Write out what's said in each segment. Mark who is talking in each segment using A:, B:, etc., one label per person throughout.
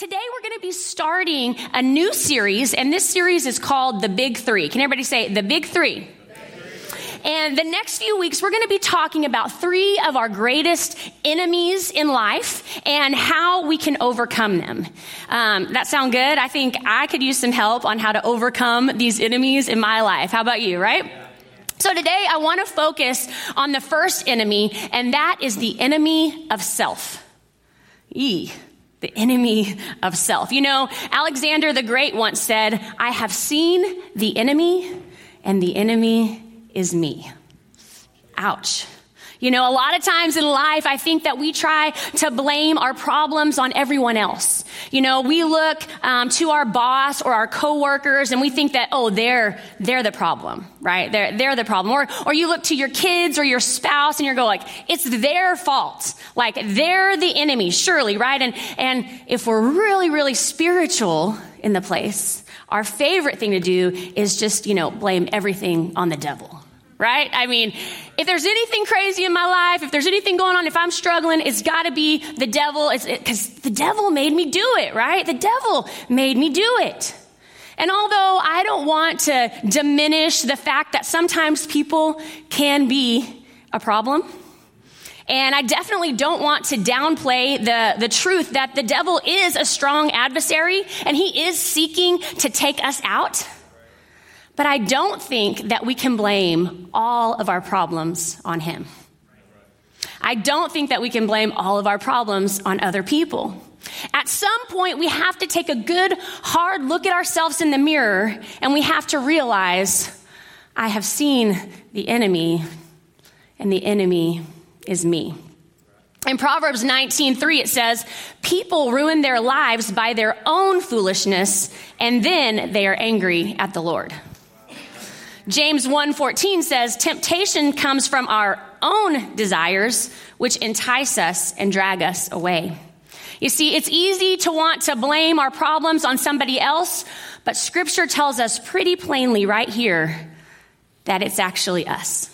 A: Today, we're going to be starting a new series, and this series is called The Big Three. Can everybody say The Big Three? And the next few weeks, we're going to be talking about three of our greatest enemies in life and how we can overcome them. Um, that sound good? I think I could use some help on how to overcome these enemies in my life. How about you, right? So today, I want to focus on the first enemy, and that is the enemy of self. E the enemy of self. You know, Alexander the Great once said, I have seen the enemy, and the enemy is me. Ouch. You know, a lot of times in life, I think that we try to blame our problems on everyone else. You know, we look um, to our boss or our coworkers and we think that, oh, they're, they're the problem, right? They're, they're the problem. Or, or you look to your kids or your spouse and you're go like, it's their fault. Like, they're the enemy, surely, right? And, and if we're really, really spiritual in the place, our favorite thing to do is just, you know, blame everything on the devil right? I mean, if there's anything crazy in my life, if there's anything going on, if I'm struggling, it's got to be the devil. because the devil made me do it, right? The devil made me do it. And although I don't want to diminish the fact that sometimes people can be a problem, and I definitely don't want to downplay the, the truth that the devil is a strong adversary and he is seeking to take us out. But I don't think that we can blame all of our problems on him. I don't think that we can blame all of our problems on other people. At some point, we have to take a good, hard look at ourselves in the mirror and we have to realize I have seen the enemy, and the enemy is me. In Proverbs 19:3 it says, "People ruin their lives by their own foolishness, and then they are angry at the Lord." James 1:14 says, "Temptation comes from our own desires, which entice us and drag us away." You see, it's easy to want to blame our problems on somebody else, but scripture tells us pretty plainly right here that it's actually us.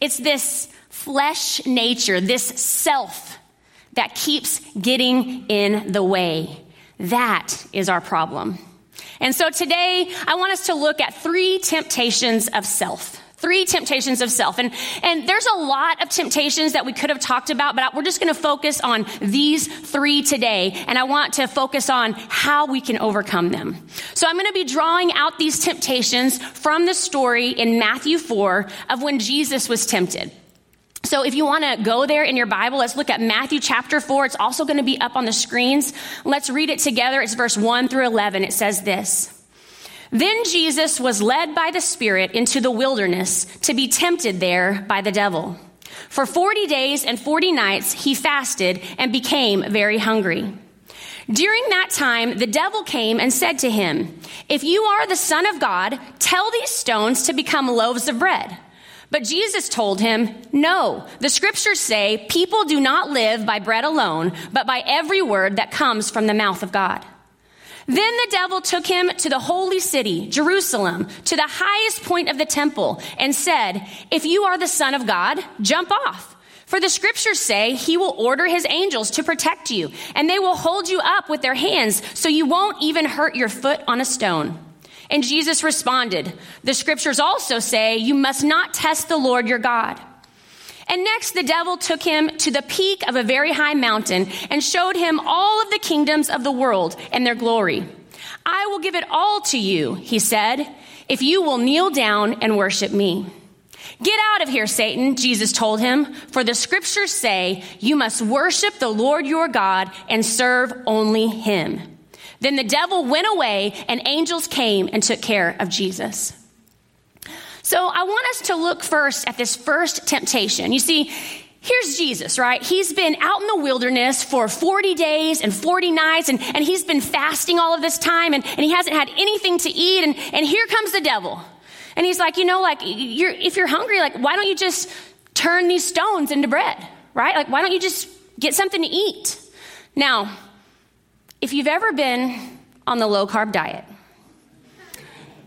A: It's this flesh nature, this self that keeps getting in the way. That is our problem. And so today, I want us to look at three temptations of self. Three temptations of self. And, and there's a lot of temptations that we could have talked about, but we're just going to focus on these three today. And I want to focus on how we can overcome them. So I'm going to be drawing out these temptations from the story in Matthew 4 of when Jesus was tempted. So if you want to go there in your Bible, let's look at Matthew chapter 4. It's also going to be up on the screens. Let's read it together. It's verse 1 through 11. It says this. Then Jesus was led by the Spirit into the wilderness to be tempted there by the devil. For 40 days and 40 nights he fasted and became very hungry. During that time, the devil came and said to him, If you are the Son of God, tell these stones to become loaves of bread. But Jesus told him, No, the scriptures say people do not live by bread alone, but by every word that comes from the mouth of God. Then the devil took him to the holy city, Jerusalem, to the highest point of the temple, and said, If you are the Son of God, jump off. For the scriptures say he will order his angels to protect you, and they will hold you up with their hands so you won't even hurt your foot on a stone. And Jesus responded, The scriptures also say you must not test the Lord your God. And next, the devil took him to the peak of a very high mountain and showed him all of the kingdoms of the world and their glory. I will give it all to you, he said, if you will kneel down and worship me. Get out of here, Satan, Jesus told him, for the scriptures say you must worship the Lord your God and serve only him. Then the devil went away, and angels came and took care of Jesus. So I want us to look first at this first temptation. You see, here's Jesus, right? He's been out in the wilderness for 40 days and 40 nights, and, and he's been fasting all of this time, and, and he hasn't had anything to eat, and, and here comes the devil. And he's like, you know, like, you're, if you're hungry, like, why don't you just turn these stones into bread, right? Like, why don't you just get something to eat? Now, if you've ever been on the low carb diet,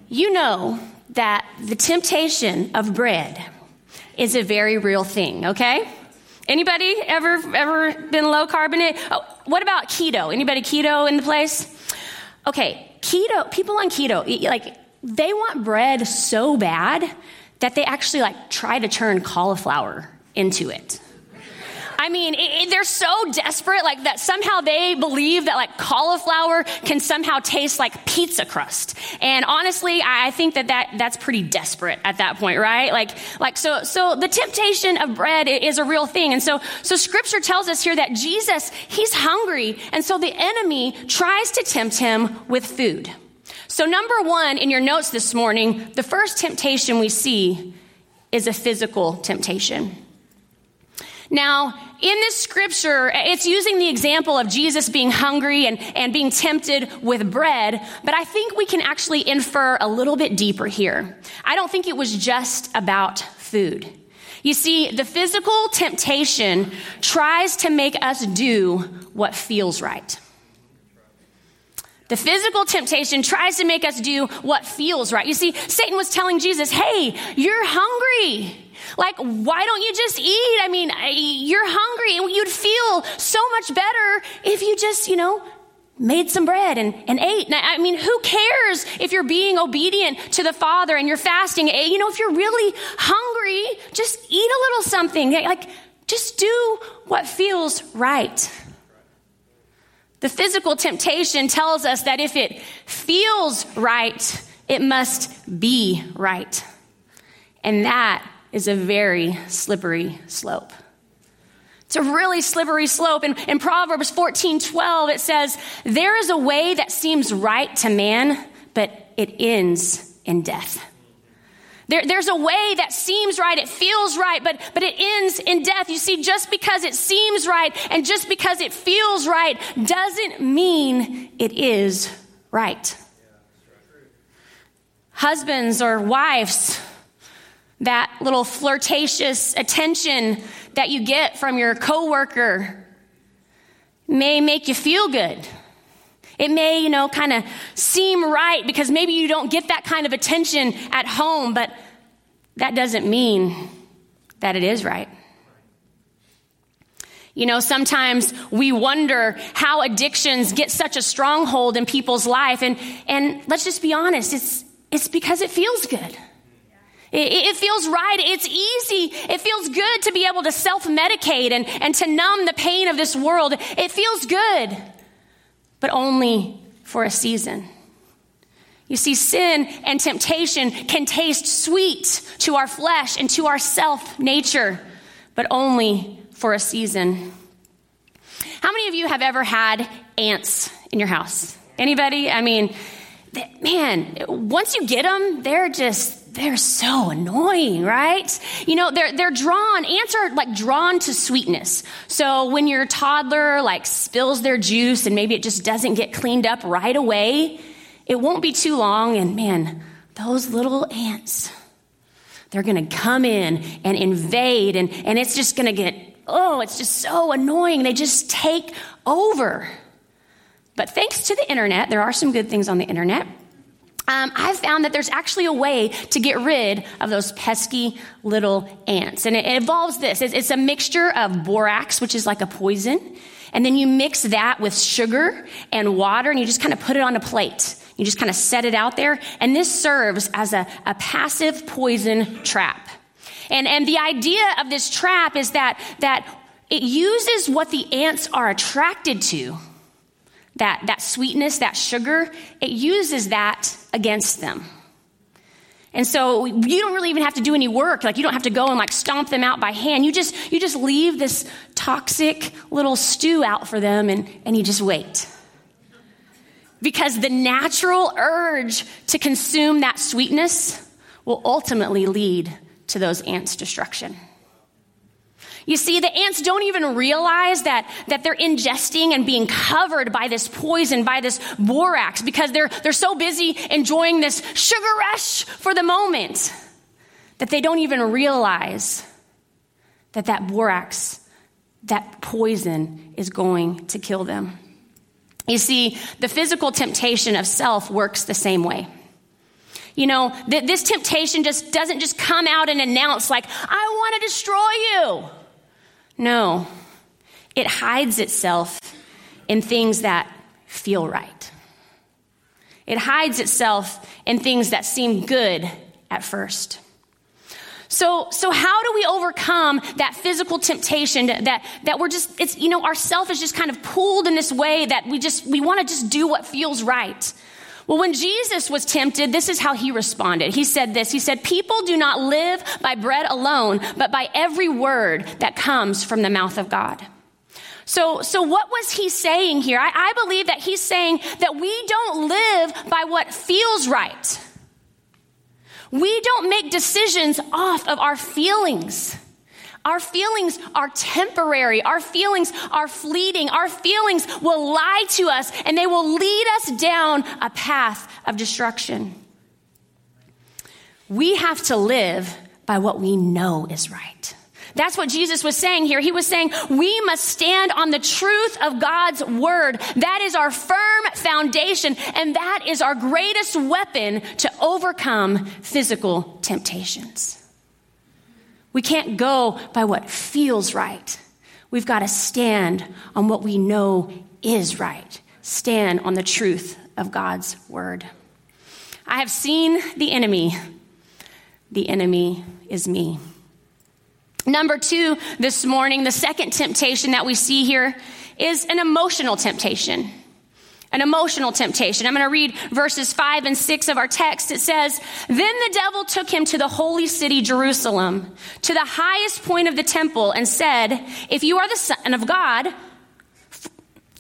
A: you know that the temptation of bread is a very real thing, okay? Anybody ever ever been low carb it? Oh, what about keto? Anybody keto in the place? Okay, keto. People on keto, like they want bread so bad that they actually like try to turn cauliflower into it. I mean, it, it, they're so desperate, like that somehow they believe that like cauliflower can somehow taste like pizza crust. And honestly, I, think that, that that's pretty desperate at that point, right? Like, like so, so the temptation of bread is a real thing. And so, so scripture tells us here that Jesus, he's hungry. And so the enemy tries to tempt him with food. So number one in your notes this morning, the first temptation we see is a physical temptation. Now, in this scripture, it's using the example of Jesus being hungry and, and being tempted with bread, but I think we can actually infer a little bit deeper here. I don't think it was just about food. You see, the physical temptation tries to make us do what feels right. The physical temptation tries to make us do what feels right. You see, Satan was telling Jesus, hey, you're hungry. Like, why don't you just eat? I mean, you're hungry and you'd feel so much better if you just, you know, made some bread and, and ate. I mean, who cares if you're being obedient to the Father and you're fasting? Eh, you know, if you're really hungry, just eat a little something. Like, just do what feels right. The physical temptation tells us that if it feels right, it must be right. And that is a very slippery slope. It's a really slippery slope. And in Proverbs 14 12, it says, There is a way that seems right to man, but it ends in death. There, there's a way that seems right, it feels right, but, but it ends in death. You see, just because it seems right and just because it feels right doesn't mean it is right. Husbands or wives, that little flirtatious attention that you get from your coworker may make you feel good. It may, you know, kind of seem right because maybe you don't get that kind of attention at home, but that doesn't mean that it is right. You know, sometimes we wonder how addictions get such a stronghold in people's life. And, and let's just be honest, it's, it's because it feels good. It, it, feels right. It's easy. It feels good to be able to self medicate and, and to numb the pain of this world. It feels good, but only for a season. You see, sin and temptation can taste sweet to our flesh and to our self nature, but only for a season. How many of you have ever had ants in your house? Anybody? I mean, man, once you get them, they're just they're so annoying, right? You know, they're, they're drawn, ants are like drawn to sweetness. So when your toddler like spills their juice and maybe it just doesn't get cleaned up right away, it won't be too long. And man, those little ants, they're going to come in and invade and, and it's just going to get, oh, it's just so annoying. They just take over. But thanks to the internet, there are some good things on the internet um, I've found that there's actually a way to get rid of those pesky little ants. And it, it involves this it's, it's a mixture of borax, which is like a poison. And then you mix that with sugar and water, and you just kind of put it on a plate. You just kind of set it out there. And this serves as a, a passive poison trap. And, and the idea of this trap is that, that it uses what the ants are attracted to that, that sweetness, that sugar, it uses that against them. And so you don't really even have to do any work. Like you don't have to go and like stomp them out by hand. You just, you just leave this toxic little stew out for them and, and you just wait. Because the natural urge to consume that sweetness will ultimately lead to those ants' destruction. You see, the ants don't even realize that, that they're ingesting and being covered by this poison, by this borax, because they're, they're so busy enjoying this sugar rush for the moment that they don't even realize that that borax, that poison is going to kill them. You see, the physical temptation of self works the same way. You know, th- this temptation just doesn't just come out and announce, like, I want to destroy you. No, it hides itself in things that feel right. It hides itself in things that seem good at first. So, so how do we overcome that physical temptation that, that we're just, it's, you know, our self is just kind of pulled in this way that we just, we want to just do what feels right. Well, when Jesus was tempted, this is how he responded. He said this. He said, people do not live by bread alone, but by every word that comes from the mouth of God. So, so what was he saying here? I, I believe that he's saying that we don't live by what feels right. We don't make decisions off of our feelings. Our feelings are temporary. Our feelings are fleeting. Our feelings will lie to us and they will lead us down a path of destruction. We have to live by what we know is right. That's what Jesus was saying here. He was saying we must stand on the truth of God's word. That is our firm foundation, and that is our greatest weapon to overcome physical temptations. We can't go by what feels right. We've got to stand on what we know is right. Stand on the truth of God's word. I have seen the enemy. The enemy is me. Number two, this morning, the second temptation that we see here is an emotional temptation. An emotional temptation. I'm going to read verses five and six of our text. It says, Then the devil took him to the holy city, Jerusalem, to the highest point of the temple, and said, If you are the Son of God, f-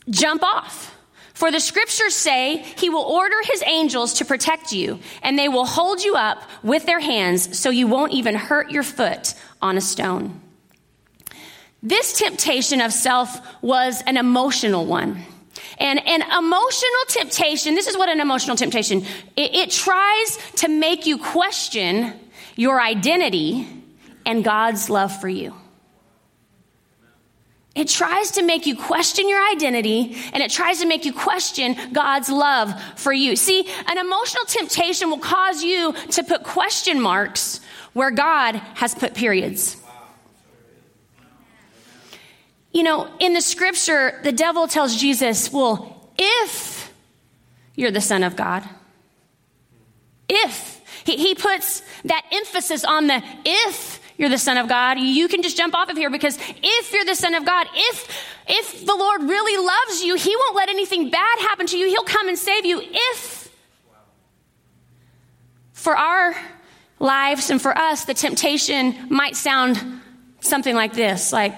A: jump off. For the scriptures say he will order his angels to protect you, and they will hold you up with their hands so you won't even hurt your foot on a stone. This temptation of self was an emotional one. And an emotional temptation, this is what an emotional temptation, it, it tries to make you question your identity and God's love for you. It tries to make you question your identity and it tries to make you question God's love for you. See, an emotional temptation will cause you to put question marks where God has put periods. You know, in the scripture, the devil tells Jesus, well, if you're the Son of God, if he, he puts that emphasis on the if you're the Son of God, you can just jump off of here because if you're the Son of God, if if the Lord really loves you, He won't let anything bad happen to you. He'll come and save you. If for our lives and for us, the temptation might sound something like this like,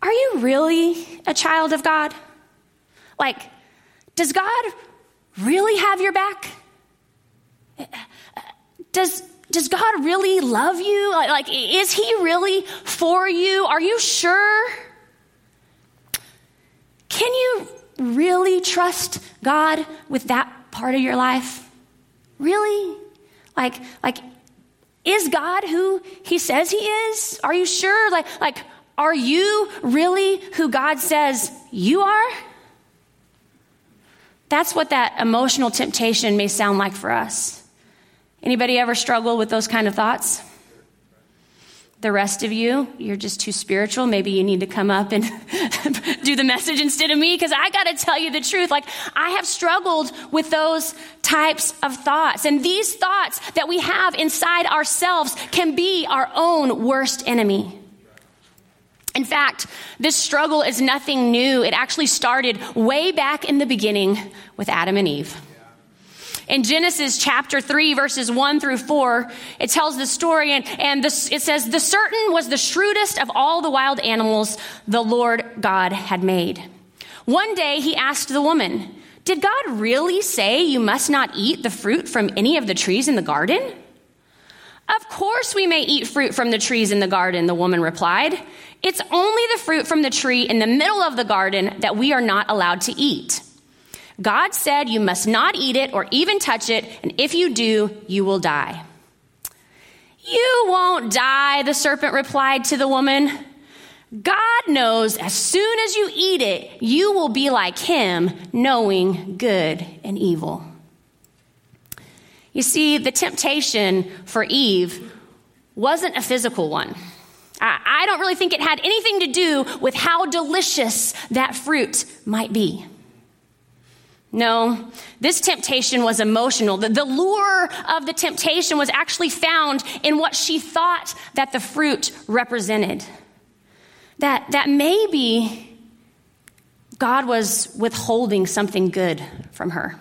A: are you really a child of God? Like, does God really have your back? Does, does God really love you? Like, is He really for you? Are you sure? Can you really trust God with that part of your life? Really? Like, like, is God who He says He is? Are you sure? Like, like, are you really who God says you are? That's what that emotional temptation may sound like for us. Anybody ever struggle with those kind of thoughts? The rest of you, you're just too spiritual. Maybe you need to come up and do the message instead of me because I got to tell you the truth. Like, I have struggled with those types of thoughts. And these thoughts that we have inside ourselves can be our own worst enemy. In fact, this struggle is nothing new. It actually started way back in the beginning with Adam and Eve. In Genesis chapter 3, verses 1 through 4, it tells the story, and, and this, it says, The serpent was the shrewdest of all the wild animals the Lord God had made. One day he asked the woman, Did God really say you must not eat the fruit from any of the trees in the garden? Of course we may eat fruit from the trees in the garden, the woman replied. It's only the fruit from the tree in the middle of the garden that we are not allowed to eat. God said you must not eat it or even touch it, and if you do, you will die. You won't die, the serpent replied to the woman. God knows as soon as you eat it, you will be like him, knowing good and evil. You see, the temptation for Eve wasn't a physical one. I, don't really think it had anything to do with how delicious that fruit might be. No, this temptation was emotional. The, the, lure of the temptation was actually found in what she thought that the fruit represented. That, that maybe God was withholding something good from her.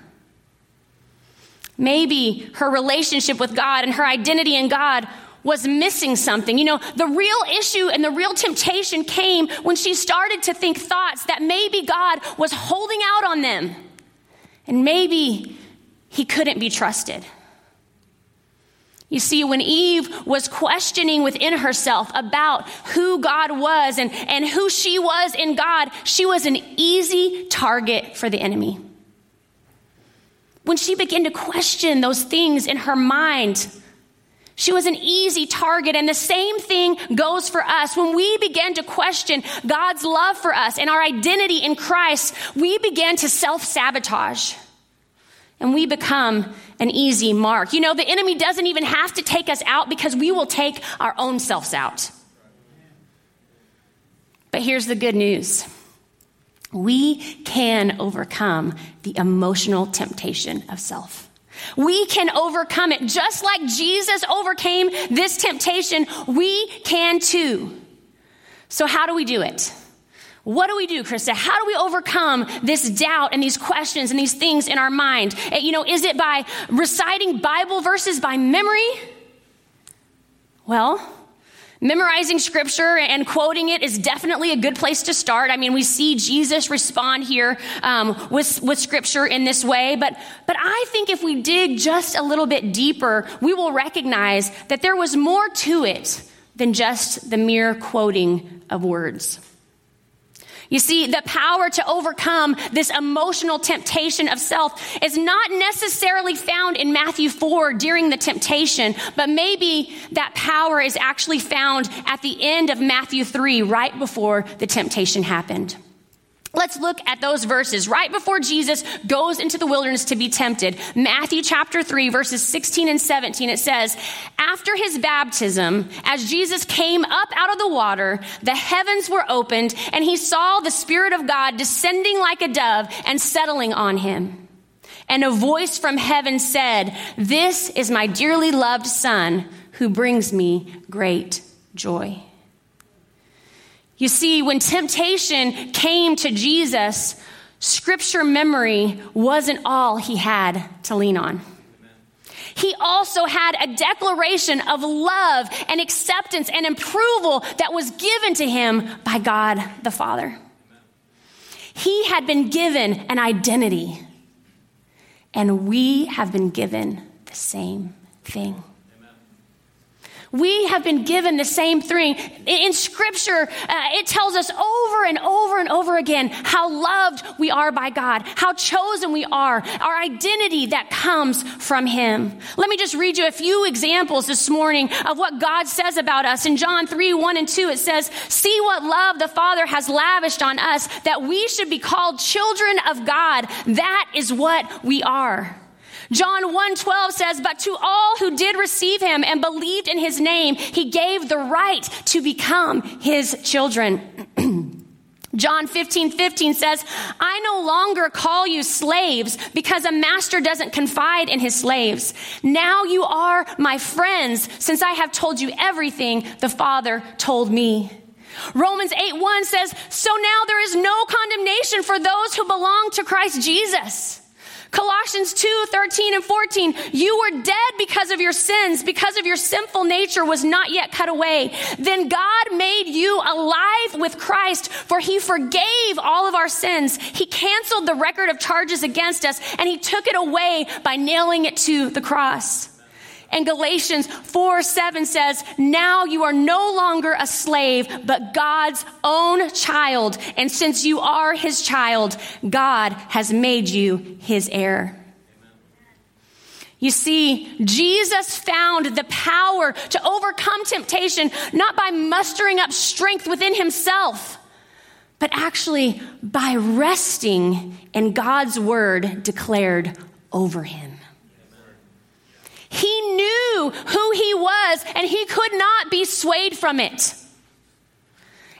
A: Maybe her relationship with God and her identity in God was missing something. You know, the real issue and the real temptation came when she started to think thoughts that maybe God was holding out on them and maybe he couldn't be trusted. You see, when Eve was questioning within herself about who God was and, and who she was in God, she was an easy target for the enemy. When she began to question those things in her mind, she was an easy target. And the same thing goes for us. When we begin to question God's love for us and our identity in Christ, we begin to self sabotage and we become an easy mark. You know, the enemy doesn't even have to take us out because we will take our own selves out. But here's the good news we can overcome the emotional temptation of self. We can overcome it. Just like Jesus overcame this temptation, we can too. So, how do we do it? What do we do, Krista? How do we overcome this doubt and these questions and these things in our mind? Eh, you know, is it by reciting Bible verses by memory? Well, memorizing scripture and quoting it is definitely a good place to start. I mean, we see Jesus respond here um, with, with scripture in this way, but, but I think if we dig just a little bit deeper, we will recognize that there was more to it than just the mere quoting of words. You see, the power to overcome this emotional temptation of self is not necessarily found in Matthew 4 during the temptation, but maybe that power is actually found at the end of Matthew 3, right before the temptation happened. Let's look at those verses right before Jesus goes into the wilderness to be tempted. Matthew chapter 3, verses 16 and 17, it says, After his baptism, as Jesus came up out of the water, the heavens were opened, and he saw the Spirit of God descending like a dove and settling on him. And a voice from heaven said, This is my dearly loved Son who brings me great joy. You see, when temptation came to Jesus, scripture memory wasn't all he had to lean on. He also had a declaration of love and acceptance and approval that was given to him by God the Father. He had been given an identity, and we have been given the same thing. We have been given the same thing. In Scripture, uh, it tells us over and over and over again how loved we are by God, how chosen we are, our identity that comes from Him. Let me just read you a few examples this morning of what God says about us. In John 3 1 and 2, it says, See what love the Father has lavished on us that we should be called children of God. That is what we are. John 1:12 says, "But to all who did receive him and believed in his name, he gave the right to become his children." John 15, 15 says, I no longer call you slaves because a master doesn't confide in his slaves. Now you are my friends since I have told you everything the Father told me. Romans 8, 1 says, So now there is no condemnation for those who belong to Christ Jesus. Colossians 2 13 and 14. You were dead because of your sins, because of your sinful nature was not yet cut away. Then God made you alive with Christ, for he forgave all of our sins. He canceled the record of charges against us, and he took it away by nailing it to the cross. And Galatians 4 7 says, Now you are no longer a slave, but God's own child. And since you are his child, God has made you his heir. You see, Jesus found the power to overcome temptation not by mustering up strength within himself, but actually by resting in God's word declared over him. He knew who he was and he could not be swayed from it.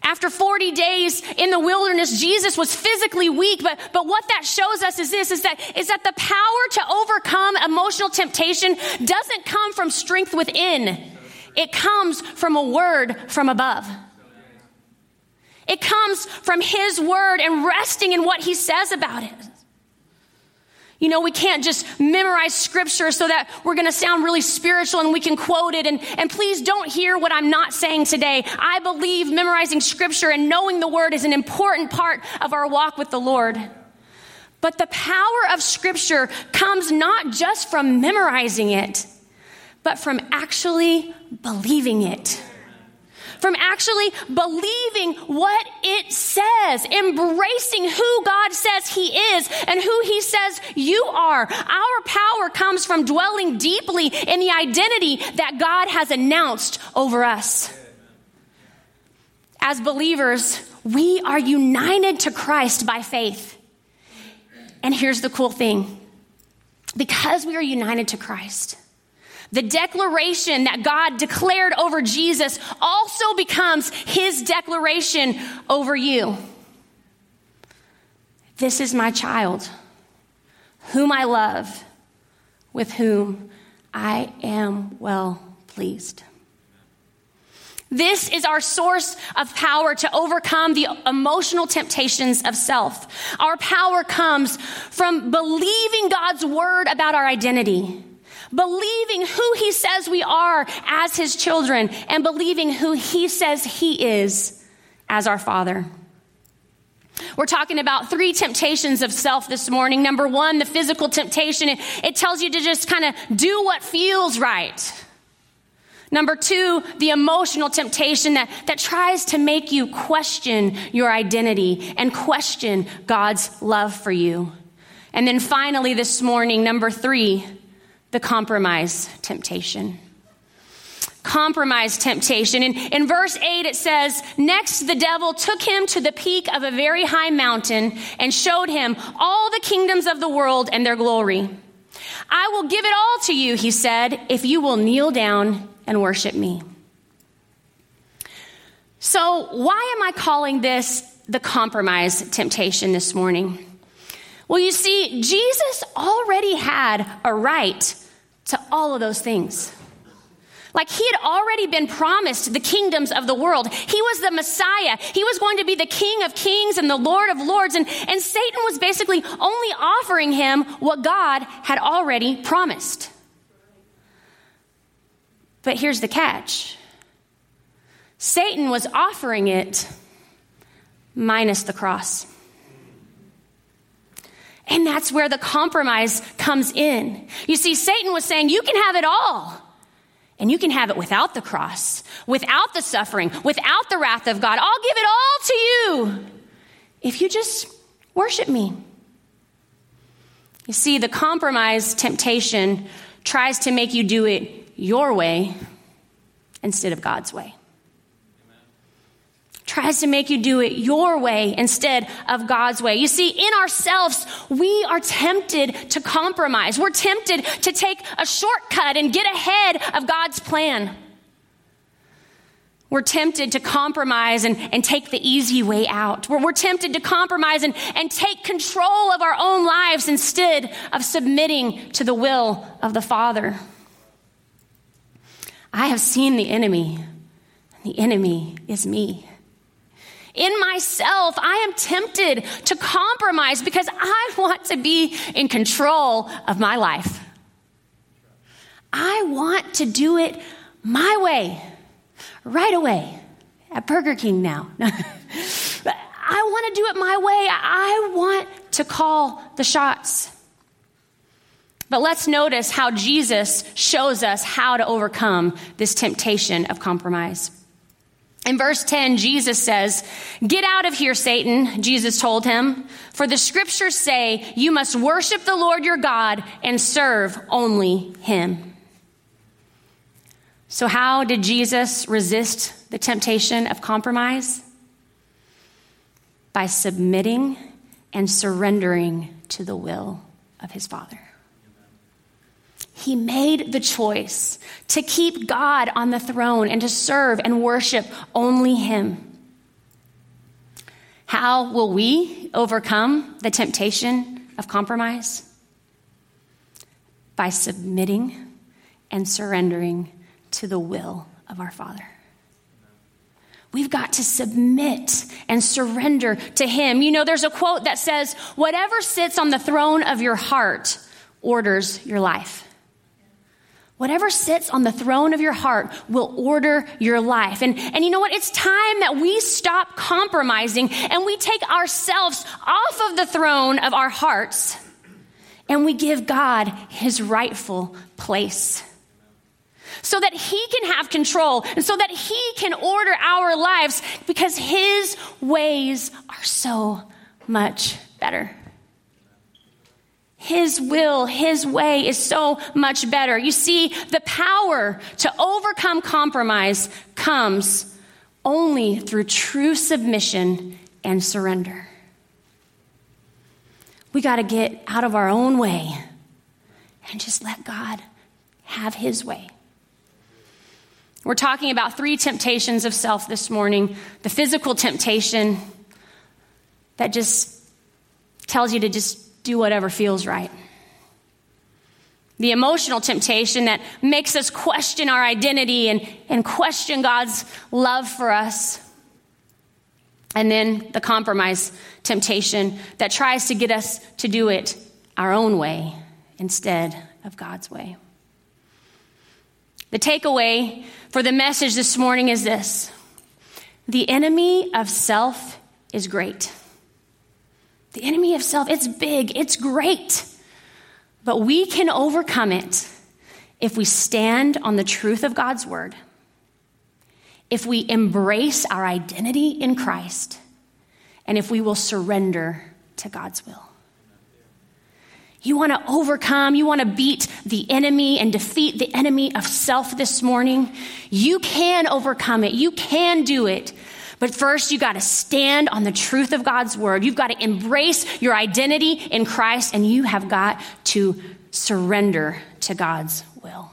A: After 40 days in the wilderness, Jesus was physically weak, but, but what that shows us is this, is that, is that the power to overcome emotional temptation doesn't come from strength within. It comes from a word from above. It comes from His word and resting in what He says about it. You know, we can't just memorize scripture so that we're going to sound really spiritual and we can quote it. And, and please don't hear what I'm not saying today. I believe memorizing scripture and knowing the word is an important part of our walk with the Lord. But the power of scripture comes not just from memorizing it, but from actually believing it from actually believing what it says, embracing who God says He is and who He says you are. Our power comes from dwelling deeply in the identity that God has announced over us. As believers, we are united to Christ by faith. And here's the cool thing because we are united to Christ, the declaration that God declared over Jesus also becomes his declaration over you. This is my child, whom I love, with whom I am well pleased. This is our source of power to overcome the emotional temptations of self. Our power comes from believing God's word about our identity believing who he says we are as his children, and believing who he says he is as our father. We're talking about three temptations of self this morning. Number one, the physical temptation. It, tells you to just kind of do what feels right. Number two, the emotional temptation that, that tries to make you question your identity and question God's love for you. And then finally, this morning, number three, the compromise temptation. Compromise temptation. In, in verse 8, it says, Next, the devil took him to the peak of a very high mountain and showed him all the kingdoms of the world and their glory. I will give it all to you, he said, if you will kneel down and worship me. So, why am I calling this the compromise temptation this morning? Well, you see, Jesus already had a right to all of those things. Like he had already been promised the kingdoms of the world. He was the Messiah. He was going to be the King of kings and the Lord of lords. And, and Satan was basically only offering him what God had already promised. But here's the catch Satan was offering it minus the cross. And that's where the compromise comes in. You see, Satan was saying, you can have it all. And you can have it without the cross, without the suffering, without the wrath of God. I'll give it all to you if you just worship me. You see, the compromise temptation tries to make you do it your way instead of God's way tries to make you do it your way instead of God's way. You see, in ourselves, we are tempted to compromise. We're tempted to take a shortcut and get ahead of God's plan. We're tempted to compromise and, and take the easy way out. We're, we're tempted to compromise and, and take control of our own lives instead of submitting to the will of the Father. I have seen the enemy, the enemy is me in myself, I am tempted to compromise because I want to be in control of my life. I want to do it my way, right away, at Burger King now. I want to do it my way. I want to call the shots. But let's notice how Jesus shows us how to overcome this temptation of compromise. In verse 10, Jesus says, Get out of here, Satan, Jesus told him, for the scriptures say you must worship the Lord your God and serve only him. So, how did Jesus resist the temptation of compromise? By submitting and surrendering to the will of his Father. He made the choice to keep God on the throne and to serve and worship only Him. How will we overcome the temptation of compromise? By submitting and surrendering to the will of our Father. We've got to submit and surrender to Him. You know, there's a quote that says, Whatever sits on the throne of your heart orders your life. Whatever sits on the throne of your heart will order your life. And, and you know what? It's time that we stop compromising and we take ourselves off of the throne of our hearts and we give God his rightful place. So that he can have control and so that he can order our lives because his ways are so much better. His will, His way is so much better. You see, the power to overcome compromise comes only through true submission and surrender. We got to get out of our own way and just let God have His way. We're talking about three temptations of self this morning the physical temptation that just tells you to just do whatever feels right. The emotional temptation that makes us question our identity and, and question God's love for us. And then the compromise temptation that tries to get us to do it our own way instead of God's way. The takeaway for the message this morning is this the enemy of self is great. The enemy of self, it's big, it's great. But we can overcome it if we stand on the truth of God's word, if we embrace our identity in Christ, and if we will surrender to God's will. You want to overcome, you want to beat the enemy and defeat the enemy of self this morning. You can overcome it. You can do it but first, you got to stand on the truth of God's word. You've got to embrace your identity in Christ, and you have got to surrender to God's will.